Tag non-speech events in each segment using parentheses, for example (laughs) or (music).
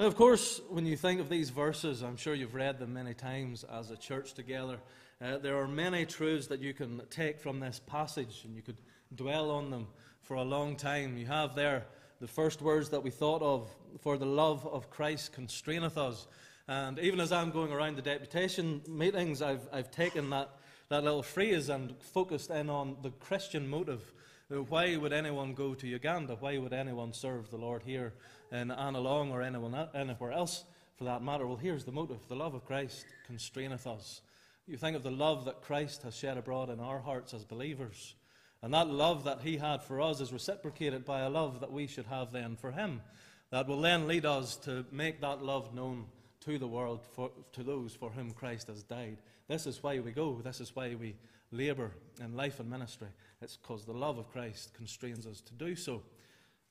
Now, of course, when you think of these verses, I'm sure you've read them many times as a church together. Uh, there are many truths that you can take from this passage, and you could dwell on them for a long time. You have there the first words that we thought of for the love of Christ constraineth us. And even as I'm going around the deputation meetings, I've, I've taken that, that little phrase and focused in on the Christian motive. Why would anyone go to Uganda? Why would anyone serve the Lord here in Annalong or anyone, anywhere else for that matter? Well, here's the motive the love of Christ constraineth us. You think of the love that Christ has shed abroad in our hearts as believers. And that love that he had for us is reciprocated by a love that we should have then for him. That will then lead us to make that love known to the world, for, to those for whom Christ has died. This is why we go. This is why we labour in life and ministry. It's because the love of Christ constrains us to do so.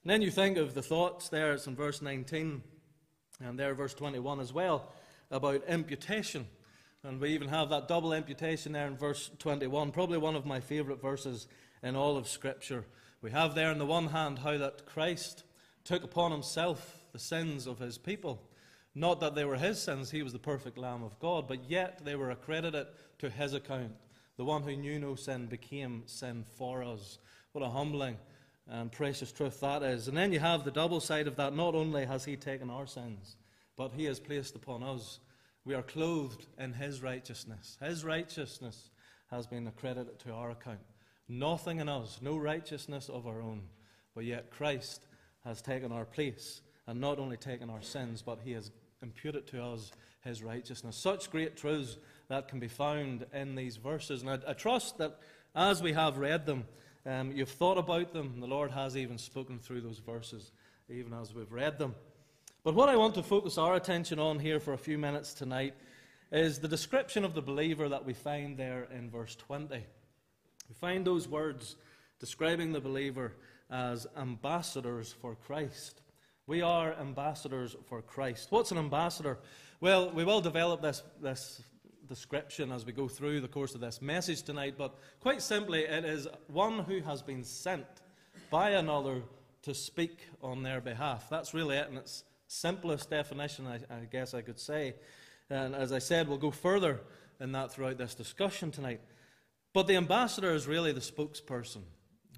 And then you think of the thoughts there, it's in verse 19, and there, verse 21 as well, about imputation. And we even have that double imputation there in verse 21, probably one of my favourite verses in all of Scripture. We have there, on the one hand, how that Christ took upon himself the sins of his people. Not that they were his sins, he was the perfect Lamb of God, but yet they were accredited to his account. The one who knew no sin became sin for us. What a humbling and precious truth that is. And then you have the double side of that. Not only has he taken our sins, but he has placed upon us. We are clothed in his righteousness. His righteousness has been accredited to our account. Nothing in us, no righteousness of our own. But yet Christ has taken our place and not only taken our sins, but he has imputed to us his righteousness. Such great truths that can be found in these verses. And I, I trust that as we have read them, um, you've thought about them. The Lord has even spoken through those verses, even as we've read them. But what I want to focus our attention on here for a few minutes tonight is the description of the believer that we find there in verse 20. We find those words describing the believer as ambassadors for Christ. We are ambassadors for Christ. What's an ambassador? Well, we will develop this, this description as we go through the course of this message tonight, but quite simply, it is one who has been sent by another to speak on their behalf. That's really it in its simplest definition, I, I guess I could say. And as I said, we'll go further in that throughout this discussion tonight. But the ambassador is really the spokesperson.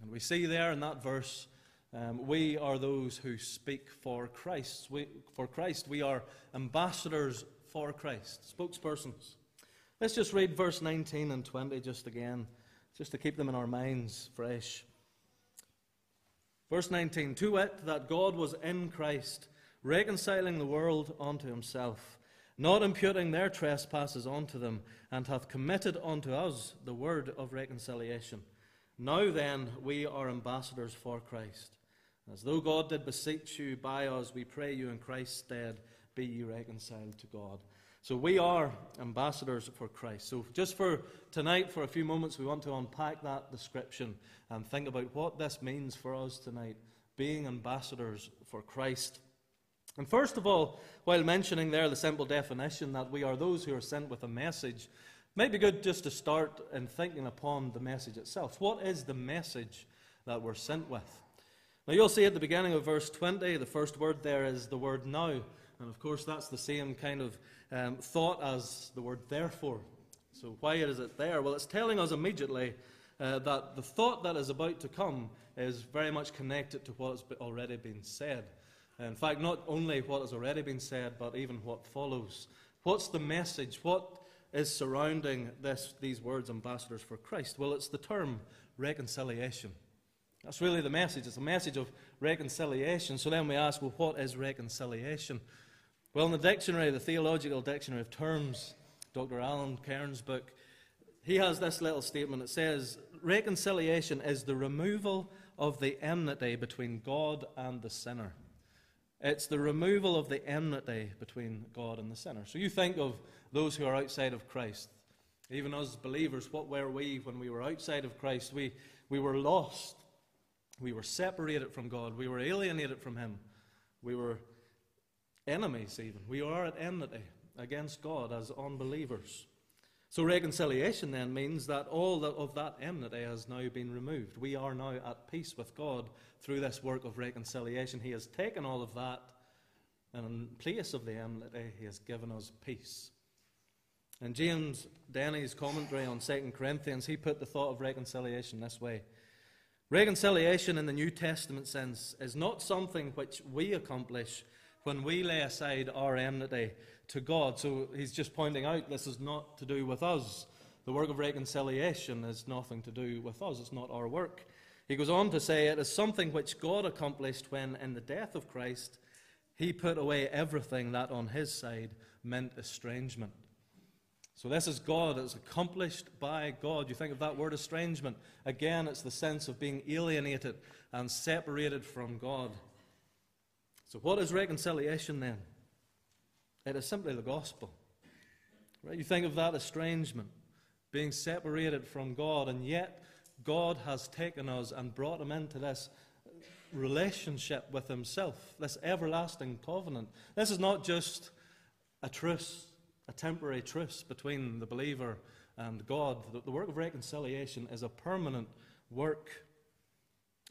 And we see there in that verse, um, we are those who speak for Christ. We, for Christ, we are ambassadors for Christ, spokespersons. Let's just read verse 19 and 20 just again, just to keep them in our minds fresh. Verse 19 To wit, that God was in Christ, reconciling the world unto himself not imputing their trespasses unto them, and hath committed unto us the word of reconciliation. Now then, we are ambassadors for Christ. As though God did beseech you by us, we pray you in Christ's stead, be ye reconciled to God. So we are ambassadors for Christ. So just for tonight, for a few moments, we want to unpack that description and think about what this means for us tonight, being ambassadors for Christ. And first of all, while mentioning there the simple definition that we are those who are sent with a message, might be good just to start in thinking upon the message itself. What is the message that we're sent with? Now, you'll see at the beginning of verse 20, the first word there is the word now. And of course, that's the same kind of um, thought as the word therefore. So, why is it there? Well, it's telling us immediately uh, that the thought that is about to come is very much connected to what has already been said. In fact, not only what has already been said, but even what follows. What's the message? What is surrounding this, these words, ambassadors for Christ? Well, it's the term reconciliation. That's really the message. It's a message of reconciliation. So then we ask, well, what is reconciliation? Well, in the dictionary, the Theological Dictionary of Terms, Dr. Alan Cairns' book, he has this little statement. It says, Reconciliation is the removal of the enmity between God and the sinner. It's the removal of the enmity between God and the sinner. So you think of those who are outside of Christ. Even as believers, what were we when we were outside of Christ? We, we were lost. We were separated from God. We were alienated from Him. We were enemies, even. We are at enmity against God as unbelievers. So, reconciliation then means that all of that enmity has now been removed. We are now at peace with God through this work of reconciliation. He has taken all of that And in place of the enmity, he has given us peace. In James Denney's commentary on 2 Corinthians, he put the thought of reconciliation this way Reconciliation in the New Testament sense is not something which we accomplish when we lay aside our enmity to God. So he's just pointing out this is not to do with us. The work of reconciliation is nothing to do with us, it's not our work. He goes on to say it is something which God accomplished when, in the death of Christ, he put away everything that on his side meant estrangement. So, this is God. It's accomplished by God. You think of that word estrangement. Again, it's the sense of being alienated and separated from God. So, what is reconciliation then? It is simply the gospel. Right? You think of that estrangement, being separated from God, and yet God has taken us and brought him into this relationship with himself, this everlasting covenant. This is not just a truce, a temporary truce between the believer and God. The work of reconciliation is a permanent work.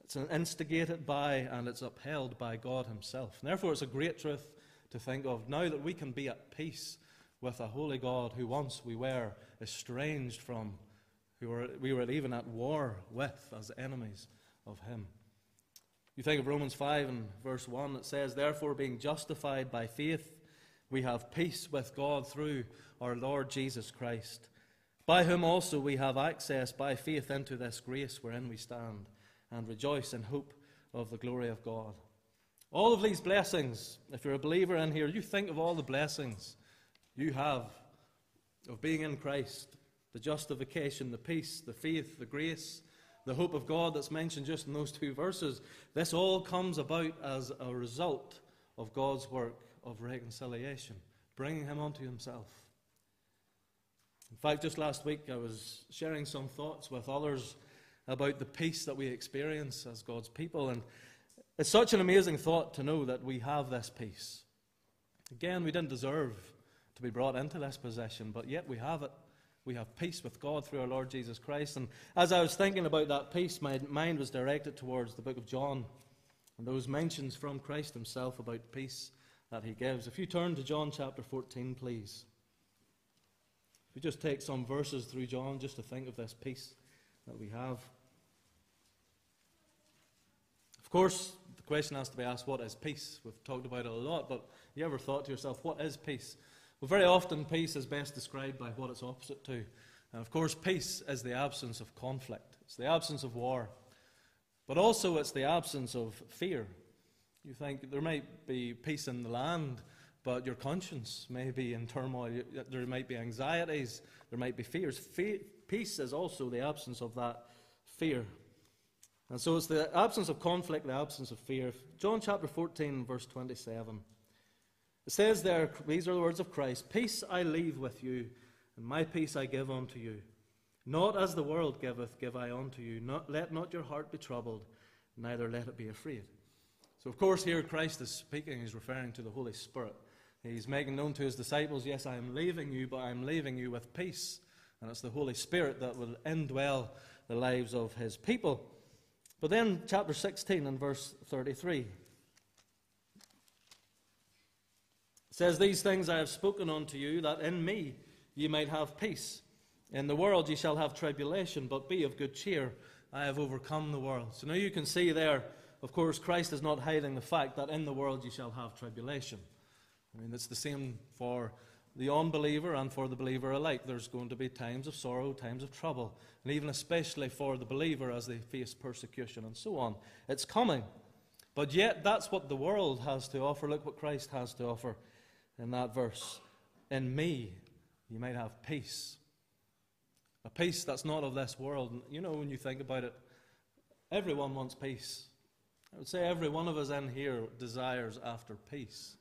It's instigated by and it's upheld by God Himself. And therefore, it's a great truth to think of now that we can be at peace with a holy God who once we were estranged from who were, we were even at war with as enemies of him. You think of Romans 5 and verse 1, it says, Therefore, being justified by faith, we have peace with God through our Lord Jesus Christ, by whom also we have access by faith into this grace wherein we stand, and rejoice in hope of the glory of God. All of these blessings, if you're a believer in here, you think of all the blessings you have of being in Christ, the justification, the peace, the faith, the grace, the hope of God that's mentioned just in those two verses, this all comes about as a result of God's work of reconciliation, bringing him onto himself. In fact, just last week I was sharing some thoughts with others about the peace that we experience as God's people, and it's such an amazing thought to know that we have this peace. Again, we didn't deserve to be brought into this possession, but yet we have it. We have peace with God through our Lord Jesus Christ. And as I was thinking about that peace, my mind was directed towards the book of John and those mentions from Christ himself about peace that he gives. If you turn to John chapter 14, please. If we just take some verses through John just to think of this peace that we have. Of course, the question has to be asked what is peace? We've talked about it a lot, but you ever thought to yourself, what is peace? Well, very often, peace is best described by what it's opposite to. And of course, peace is the absence of conflict, it's the absence of war, but also it's the absence of fear. You think there might be peace in the land, but your conscience may be in turmoil. There might be anxieties, there might be fears. Fe- peace is also the absence of that fear. And so it's the absence of conflict, the absence of fear. John chapter 14, verse 27. It says there, these are the words of Christ Peace I leave with you, and my peace I give unto you. Not as the world giveth, give I unto you. Not, let not your heart be troubled, neither let it be afraid. So, of course, here Christ is speaking, he's referring to the Holy Spirit. He's making known to his disciples, Yes, I am leaving you, but I am leaving you with peace. And it's the Holy Spirit that will indwell the lives of his people. But then, chapter 16 and verse 33. says, These things I have spoken unto you, that in me ye might have peace. In the world ye shall have tribulation, but be of good cheer. I have overcome the world. So now you can see there, of course, Christ is not hiding the fact that in the world you shall have tribulation. I mean, it's the same for the unbeliever and for the believer alike. There's going to be times of sorrow, times of trouble, and even especially for the believer as they face persecution and so on. It's coming. But yet, that's what the world has to offer. Look what Christ has to offer in that verse. In me, you might have peace. A peace that's not of this world. You know, when you think about it, everyone wants peace. I would say every one of us in here desires after peace.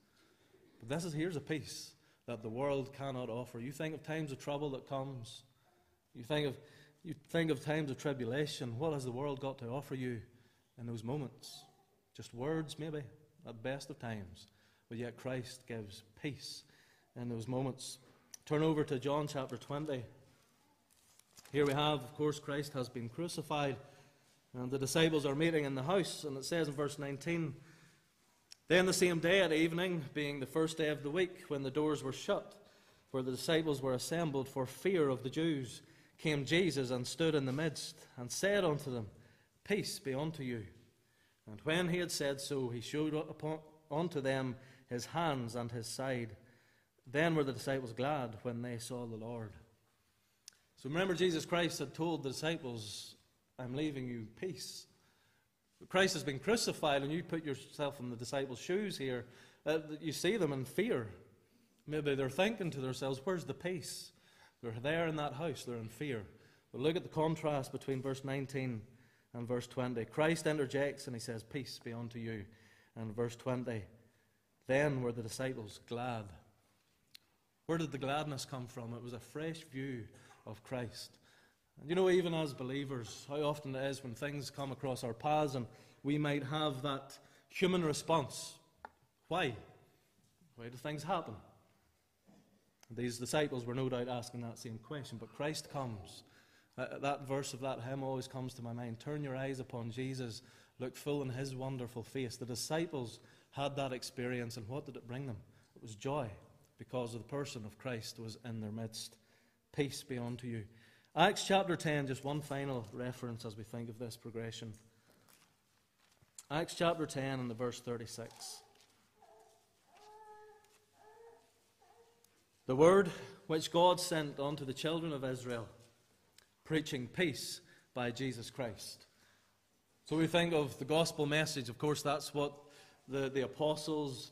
But this is here's a peace that the world cannot offer. You think of times of trouble that comes. You think of you think of times of tribulation. What has the world got to offer you in those moments? Just words, maybe, at best of times. But yet Christ gives peace in those moments. Turn over to John chapter 20. Here we have, of course, Christ has been crucified, and the disciples are meeting in the house, and it says in verse 19 Then the same day at evening, being the first day of the week, when the doors were shut, where the disciples were assembled for fear of the Jews, came Jesus and stood in the midst, and said unto them, Peace be unto you. And when he had said so, he showed upon, unto them his hands and his side. Then were the disciples glad when they saw the Lord. So remember, Jesus Christ had told the disciples, I'm leaving you peace. Christ has been crucified, and you put yourself in the disciples' shoes here. Uh, you see them in fear. Maybe they're thinking to themselves, Where's the peace? They're there in that house, they're in fear. But look at the contrast between verse 19 and verse 20. Christ interjects and he says, Peace be unto you. And verse 20, then were the disciples glad. Where did the gladness come from? It was a fresh view of Christ. And you know, even as believers, how often it is when things come across our paths and we might have that human response. Why? Why do things happen? These disciples were no doubt asking that same question, but Christ comes. Uh, that verse of that hymn always comes to my mind. Turn your eyes upon Jesus, look full in his wonderful face. The disciples had that experience, and what did it bring them? It was joy, because of the person of Christ was in their midst. Peace be unto you. Acts chapter 10, just one final reference as we think of this progression. Acts chapter 10 and the verse 36. The word which God sent unto the children of Israel, preaching peace by Jesus Christ. So we think of the gospel message. Of course, that's what the, the apostles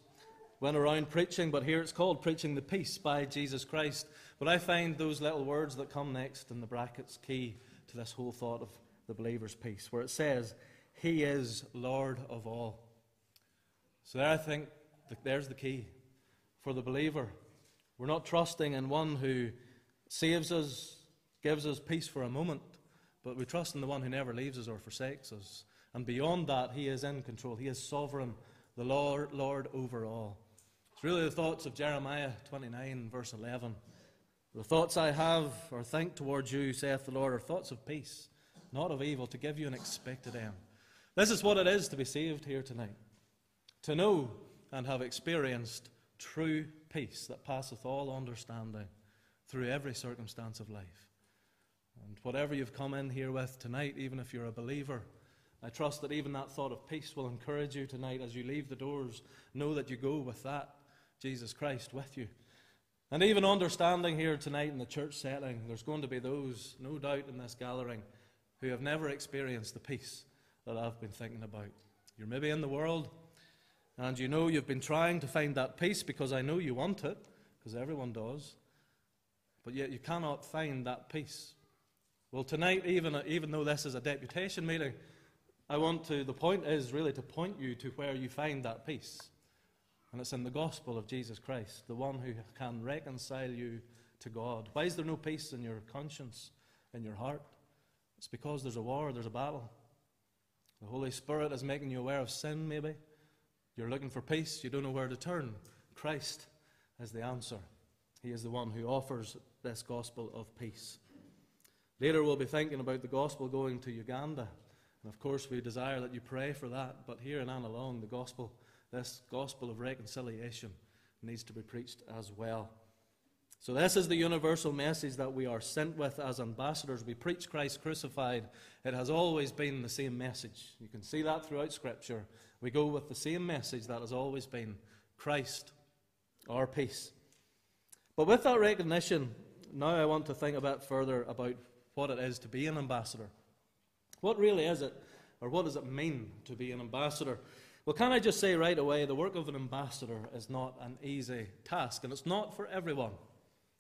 went around preaching, but here it's called preaching the peace by Jesus Christ. But I find those little words that come next in the brackets key to this whole thought of the believer's peace, where it says, He is Lord of all. So there I think there's the key for the believer. We're not trusting in one who saves us, gives us peace for a moment, but we trust in the one who never leaves us or forsakes us. And beyond that, He is in control. He is sovereign, the Lord, Lord over all. It's really the thoughts of Jeremiah 29, verse 11. The thoughts I have or think towards you, saith the Lord, are thoughts of peace, not of evil, to give you an expected end. This is what it is to be saved here tonight. To know and have experienced true peace that passeth all understanding through every circumstance of life. And whatever you've come in here with tonight, even if you're a believer, I trust that even that thought of peace will encourage you tonight as you leave the doors. Know that you go with that Jesus Christ with you. And even understanding here tonight in the church setting, there's going to be those, no doubt, in this gathering who have never experienced the peace that I've been thinking about. You're maybe in the world, and you know you've been trying to find that peace because I know you want it, because everyone does, but yet you cannot find that peace. Well, tonight, even, even though this is a deputation meeting, I want to, the point is really to point you to where you find that peace. And it's in the gospel of Jesus Christ, the one who can reconcile you to God. Why is there no peace in your conscience, in your heart? It's because there's a war, there's a battle. The Holy Spirit is making you aware of sin, maybe. You're looking for peace, you don't know where to turn. Christ is the answer. He is the one who offers this gospel of peace. Later, we'll be thinking about the gospel going to Uganda. And of course, we desire that you pray for that. But here in Annalong, the gospel this gospel of reconciliation needs to be preached as well. So, this is the universal message that we are sent with as ambassadors. We preach Christ crucified. It has always been the same message. You can see that throughout Scripture. We go with the same message that has always been Christ, our peace. But with that recognition, now I want to think a bit further about what it is to be an ambassador. What really is it, or what does it mean to be an ambassador? Well, can I just say right away, the work of an ambassador is not an easy task, and it's not for everyone,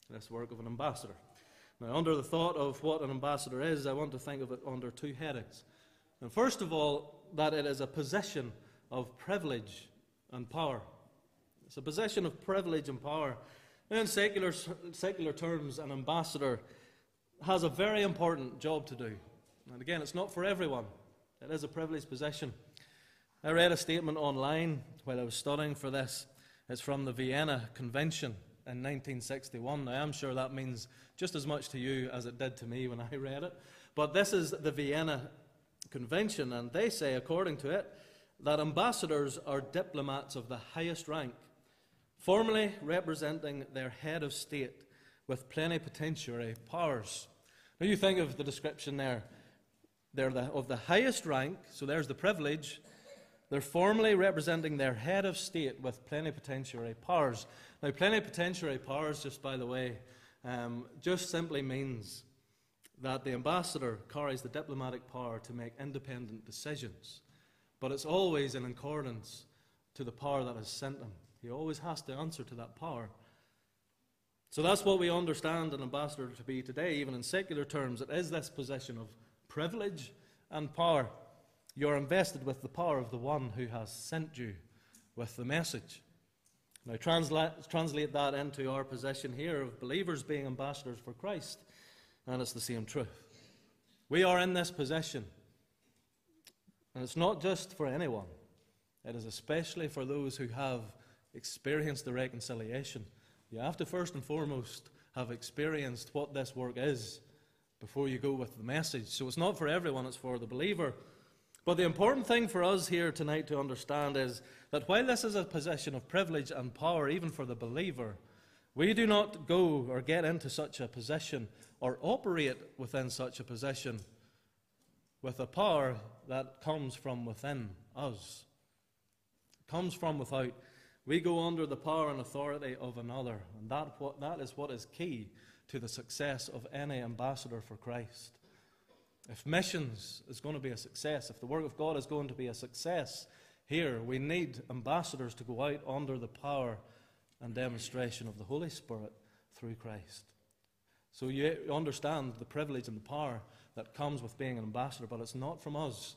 this work of an ambassador. Now, under the thought of what an ambassador is, I want to think of it under two headings. And first of all, that it is a position of privilege and power. It's a position of privilege and power. In secular, secular terms, an ambassador has a very important job to do. And again, it's not for everyone, it is a privileged position. I read a statement online while I was studying for this. It's from the Vienna Convention in 1961. Now, I'm sure that means just as much to you as it did to me when I (laughs) read it. But this is the Vienna Convention, and they say, according to it, that ambassadors are diplomats of the highest rank, formally representing their head of state with plenipotentiary powers. Now, you think of the description there. They're the, of the highest rank, so there's the privilege. They're formally representing their head of state with plenipotentiary powers. Now, plenipotentiary powers, just by the way, um, just simply means that the ambassador carries the diplomatic power to make independent decisions, but it's always in accordance to the power that has sent him. He always has to answer to that power. So that's what we understand an ambassador to be today, even in secular terms. It is this position of privilege and power. You're invested with the power of the one who has sent you with the message. Now, translate, translate that into our position here of believers being ambassadors for Christ, and it's the same truth. We are in this position, and it's not just for anyone, it is especially for those who have experienced the reconciliation. You have to first and foremost have experienced what this work is before you go with the message. So it's not for everyone, it's for the believer. But the important thing for us here tonight to understand is that while this is a position of privilege and power, even for the believer, we do not go or get into such a position or operate within such a position with a power that comes from within us. It comes from without. We go under the power and authority of another, and that, that is what is key to the success of any ambassador for Christ. If missions is going to be a success, if the work of God is going to be a success here, we need ambassadors to go out under the power and demonstration of the Holy Spirit through Christ. So you understand the privilege and the power that comes with being an ambassador, but it's not from us,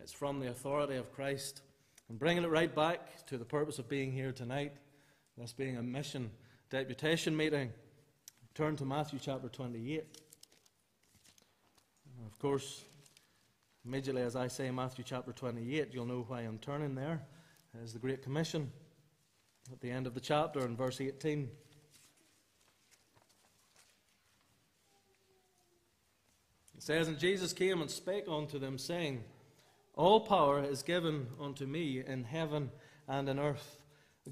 it's from the authority of Christ. And bringing it right back to the purpose of being here tonight, this being a mission deputation meeting, turn to Matthew chapter 28. Course, immediately as I say Matthew chapter 28, you'll know why I'm turning there. Is the Great Commission at the end of the chapter in verse 18. It says, And Jesus came and spake unto them, saying, All power is given unto me in heaven and in earth.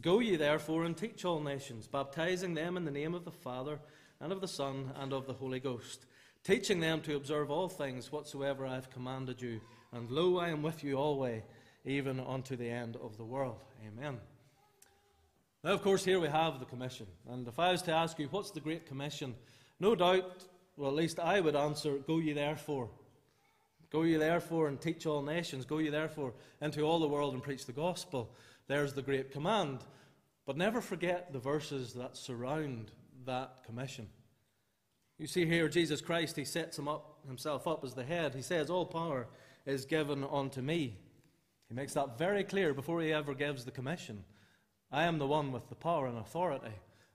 Go ye therefore and teach all nations, baptizing them in the name of the Father, and of the Son, and of the Holy Ghost teaching them to observe all things whatsoever I have commanded you. And lo, I am with you always, even unto the end of the world. Amen. Now, of course, here we have the commission. And if I was to ask you, what's the Great Commission? No doubt, well, at least I would answer, Go ye therefore. Go ye therefore and teach all nations. Go ye therefore into all the world and preach the gospel. There's the great command. But never forget the verses that surround that commission. You see here, Jesus Christ, he sets him up, himself up as the head. He says, All power is given unto me. He makes that very clear before he ever gives the commission. I am the one with the power and authority.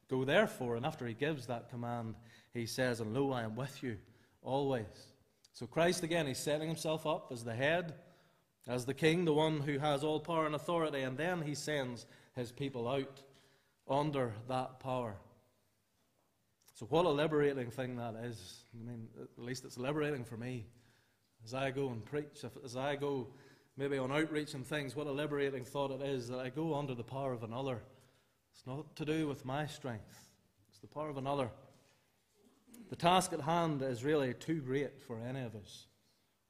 Go therefore. And after he gives that command, he says, And lo, I am with you always. So Christ, again, he's setting himself up as the head, as the king, the one who has all power and authority. And then he sends his people out under that power. So, what a liberating thing that is. I mean, at least it's liberating for me. As I go and preach, as I go maybe on outreach and things, what a liberating thought it is that I go under the power of another. It's not to do with my strength, it's the power of another. The task at hand is really too great for any of us.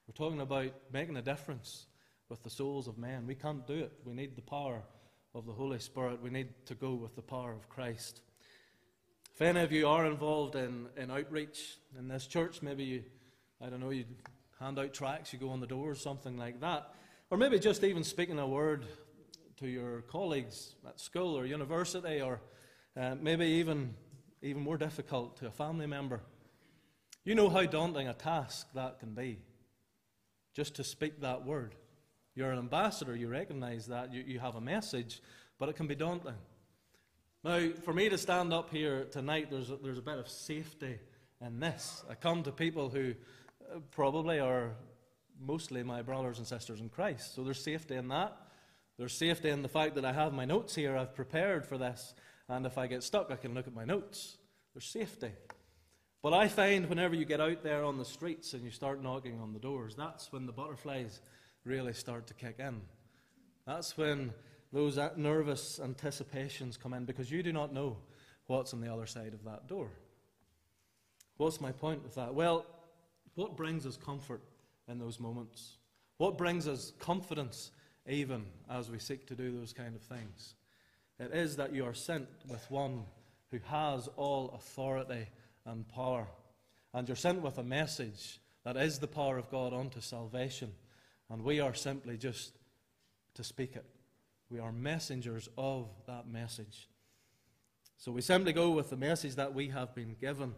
We're talking about making a difference with the souls of men. We can't do it. We need the power of the Holy Spirit. We need to go with the power of Christ. If any of you are involved in, in outreach in this church, maybe you, I don't know, you hand out tracts, you go on the doors, something like that. Or maybe just even speaking a word to your colleagues at school or university, or uh, maybe even, even more difficult to a family member. You know how daunting a task that can be, just to speak that word. You're an ambassador, you recognize that, you, you have a message, but it can be daunting. Now, for me to stand up here tonight, there's a, there's a bit of safety in this. I come to people who uh, probably are mostly my brothers and sisters in Christ. So there's safety in that. There's safety in the fact that I have my notes here. I've prepared for this. And if I get stuck, I can look at my notes. There's safety. But I find whenever you get out there on the streets and you start knocking on the doors, that's when the butterflies really start to kick in. That's when those nervous anticipations come in because you do not know what's on the other side of that door. What's my point with that? Well, what brings us comfort in those moments? What brings us confidence even as we seek to do those kind of things? It is that you are sent with one who has all authority and power. And you're sent with a message that is the power of God unto salvation. And we are simply just to speak it. We are messengers of that message. So we simply go with the message that we have been given.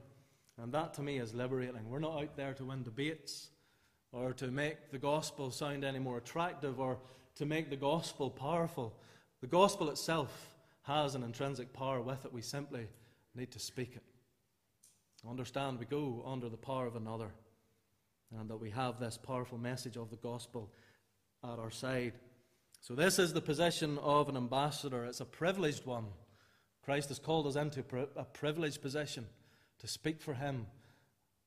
And that to me is liberating. We're not out there to win debates or to make the gospel sound any more attractive or to make the gospel powerful. The gospel itself has an intrinsic power with it. We simply need to speak it. Understand we go under the power of another and that we have this powerful message of the gospel at our side. So, this is the position of an ambassador. It's a privileged one. Christ has called us into a privileged position to speak for Him.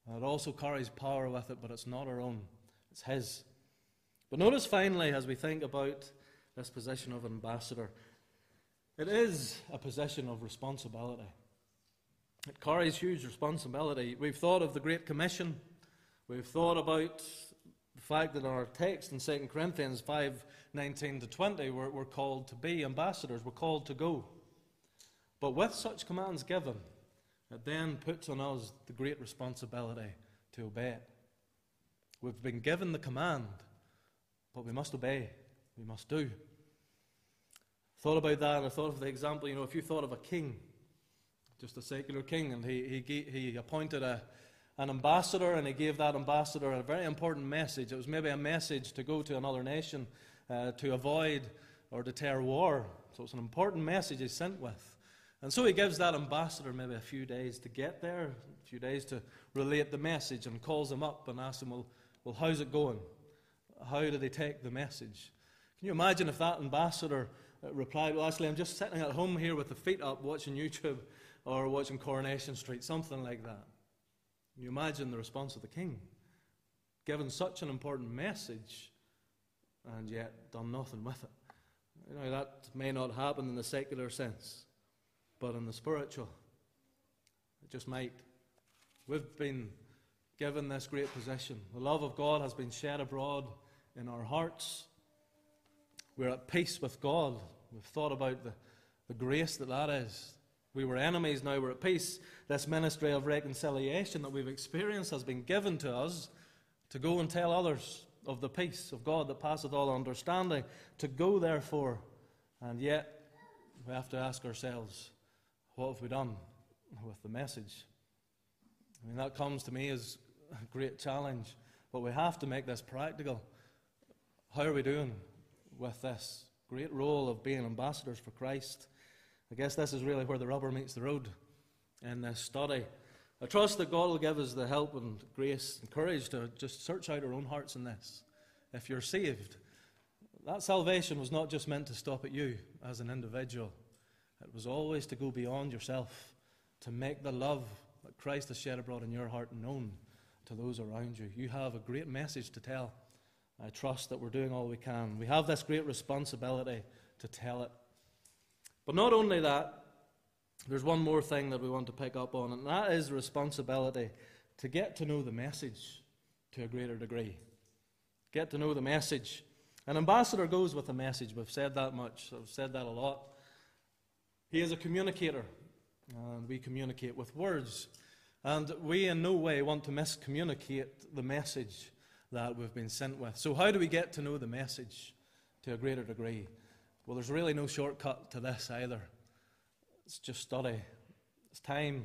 And it also carries power with it, but it's not our own, it's His. But notice finally, as we think about this position of ambassador, it is a position of responsibility. It carries huge responsibility. We've thought of the Great Commission. We've thought about fact that in our text in 2 Corinthians 5 19 to 20, we're, we're called to be ambassadors, we're called to go. But with such commands given, it then puts on us the great responsibility to obey it. We've been given the command, but we must obey, we must do. Thought about that, and I thought of the example you know, if you thought of a king, just a secular king, and he, he, he appointed a, an ambassador, and he gave that ambassador a very important message. It was maybe a message to go to another nation uh, to avoid or deter war. So it's an important message he's sent with. And so he gives that ambassador maybe a few days to get there, a few days to relate the message, and calls him up and asks him, Well, well how's it going? How did they take the message? Can you imagine if that ambassador uh, replied, Well, actually, I'm just sitting at home here with the feet up watching YouTube or watching Coronation Street, something like that? You imagine the response of the king? Given such an important message and yet done nothing with it. You know, that may not happen in the secular sense. But in the spiritual, it just might. We've been given this great position. The love of God has been shed abroad in our hearts. We're at peace with God. We've thought about the, the grace that that is. We were enemies, now we're at peace. This ministry of reconciliation that we've experienced has been given to us to go and tell others of the peace of God that passeth all understanding. To go, therefore, and yet we have to ask ourselves what have we done with the message? I mean, that comes to me as a great challenge, but we have to make this practical. How are we doing with this great role of being ambassadors for Christ? I guess this is really where the rubber meets the road in this study. I trust that God will give us the help and grace and courage to just search out our own hearts in this. If you're saved, that salvation was not just meant to stop at you as an individual. It was always to go beyond yourself, to make the love that Christ has shed abroad in your heart known to those around you. You have a great message to tell. I trust that we're doing all we can. We have this great responsibility to tell it. But not only that, there's one more thing that we want to pick up on, and that is responsibility to get to know the message to a greater degree. Get to know the message. An ambassador goes with a message. We've said that much. I've said that a lot. He is a communicator, and we communicate with words. And we in no way want to miscommunicate the message that we've been sent with. So, how do we get to know the message to a greater degree? Well, there's really no shortcut to this either. It's just study, it's time,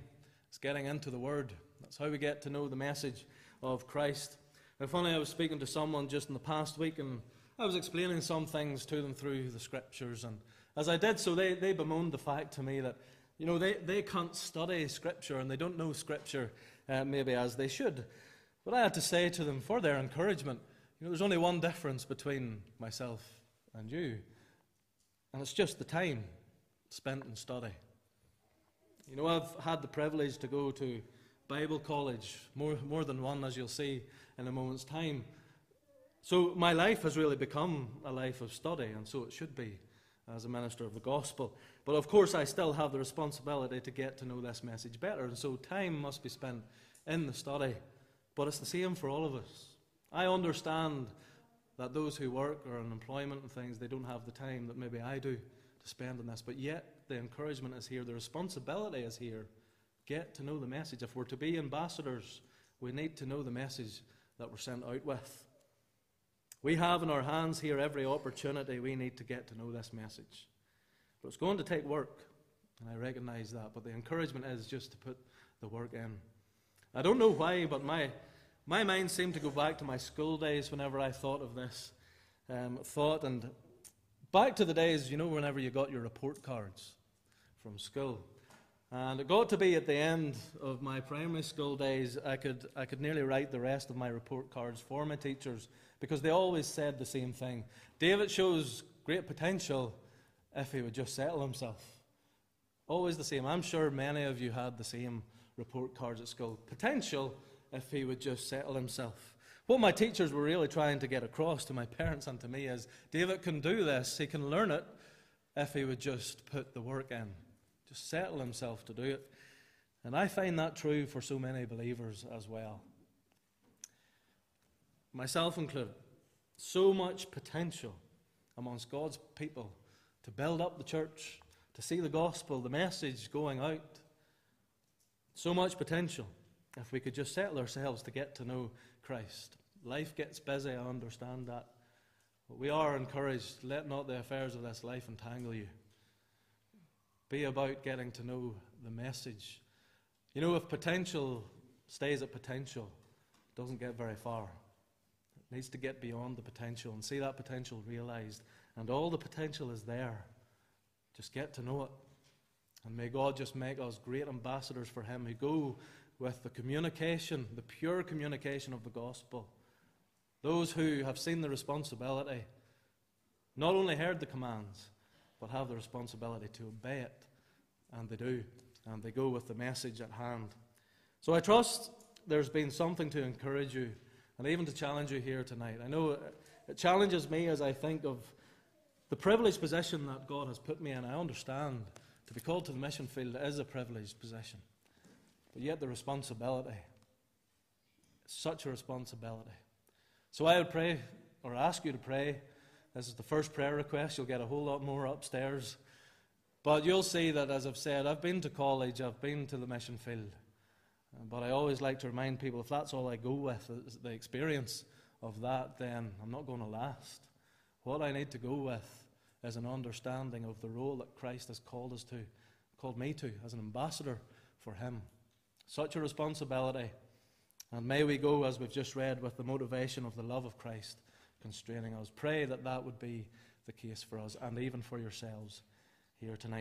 it's getting into the Word. That's how we get to know the message of Christ. Now, funny, I was speaking to someone just in the past week, and I was explaining some things to them through the Scriptures, and as I did so, they, they bemoaned the fact to me that, you know, they, they can't study Scripture and they don't know Scripture uh, maybe as they should. But I had to say to them, for their encouragement, you know, there's only one difference between myself and you, and it's just the time spent in study. You know, I've had the privilege to go to Bible college, more, more than one, as you'll see in a moment's time. So my life has really become a life of study, and so it should be as a minister of the gospel. But of course, I still have the responsibility to get to know this message better, and so time must be spent in the study. But it's the same for all of us. I understand that those who work or in employment and things, they don't have the time that maybe I do to spend on this. But yet, the encouragement is here, the responsibility is here. Get to know the message. If we're to be ambassadors, we need to know the message that we're sent out with. We have in our hands here every opportunity we need to get to know this message. But it's going to take work, and I recognize that. But the encouragement is just to put the work in. I don't know why, but my, my mind seemed to go back to my school days whenever I thought of this. Um, thought and back to the days, you know, whenever you got your report cards from school. And it got to be at the end of my primary school days, I could, I could nearly write the rest of my report cards for my teachers because they always said the same thing. David shows great potential if he would just settle himself. Always the same. I'm sure many of you had the same report cards at school. Potential if he would just settle himself. What my teachers were really trying to get across to my parents and to me is David can do this, he can learn it if he would just put the work in, just settle himself to do it. And I find that true for so many believers as well myself included, so much potential amongst God's people to build up the church, to see the gospel, the message going out. So much potential if we could just settle ourselves to get to know Christ. Life gets busy, I understand that. But we are encouraged let not the affairs of this life entangle you. Be about getting to know the message. You know, if potential stays at potential, it doesn't get very far It needs to get beyond the potential and see that potential realized. And all the potential is there. Just get to know it. And may God just make us great ambassadors for Him who go with the communication, the pure communication of the gospel. Those who have seen the responsibility, not only heard the commands, but have the responsibility to obey it. And they do. And they go with the message at hand. So I trust there's been something to encourage you and even to challenge you here tonight. I know it challenges me as I think of the privileged position that God has put me in. I understand to be called to the mission field is a privileged position, but yet the responsibility, such a responsibility. So I would pray, or ask you to pray. This is the first prayer request. You'll get a whole lot more upstairs. But you'll see that, as I've said, I've been to college, I've been to the mission field. But I always like to remind people if that's all I go with, the experience of that, then I'm not going to last. What I need to go with is an understanding of the role that Christ has called us to, called me to, as an ambassador for Him. Such a responsibility. And may we go, as we've just read, with the motivation of the love of Christ constraining us. Pray that that would be the case for us and even for yourselves here tonight.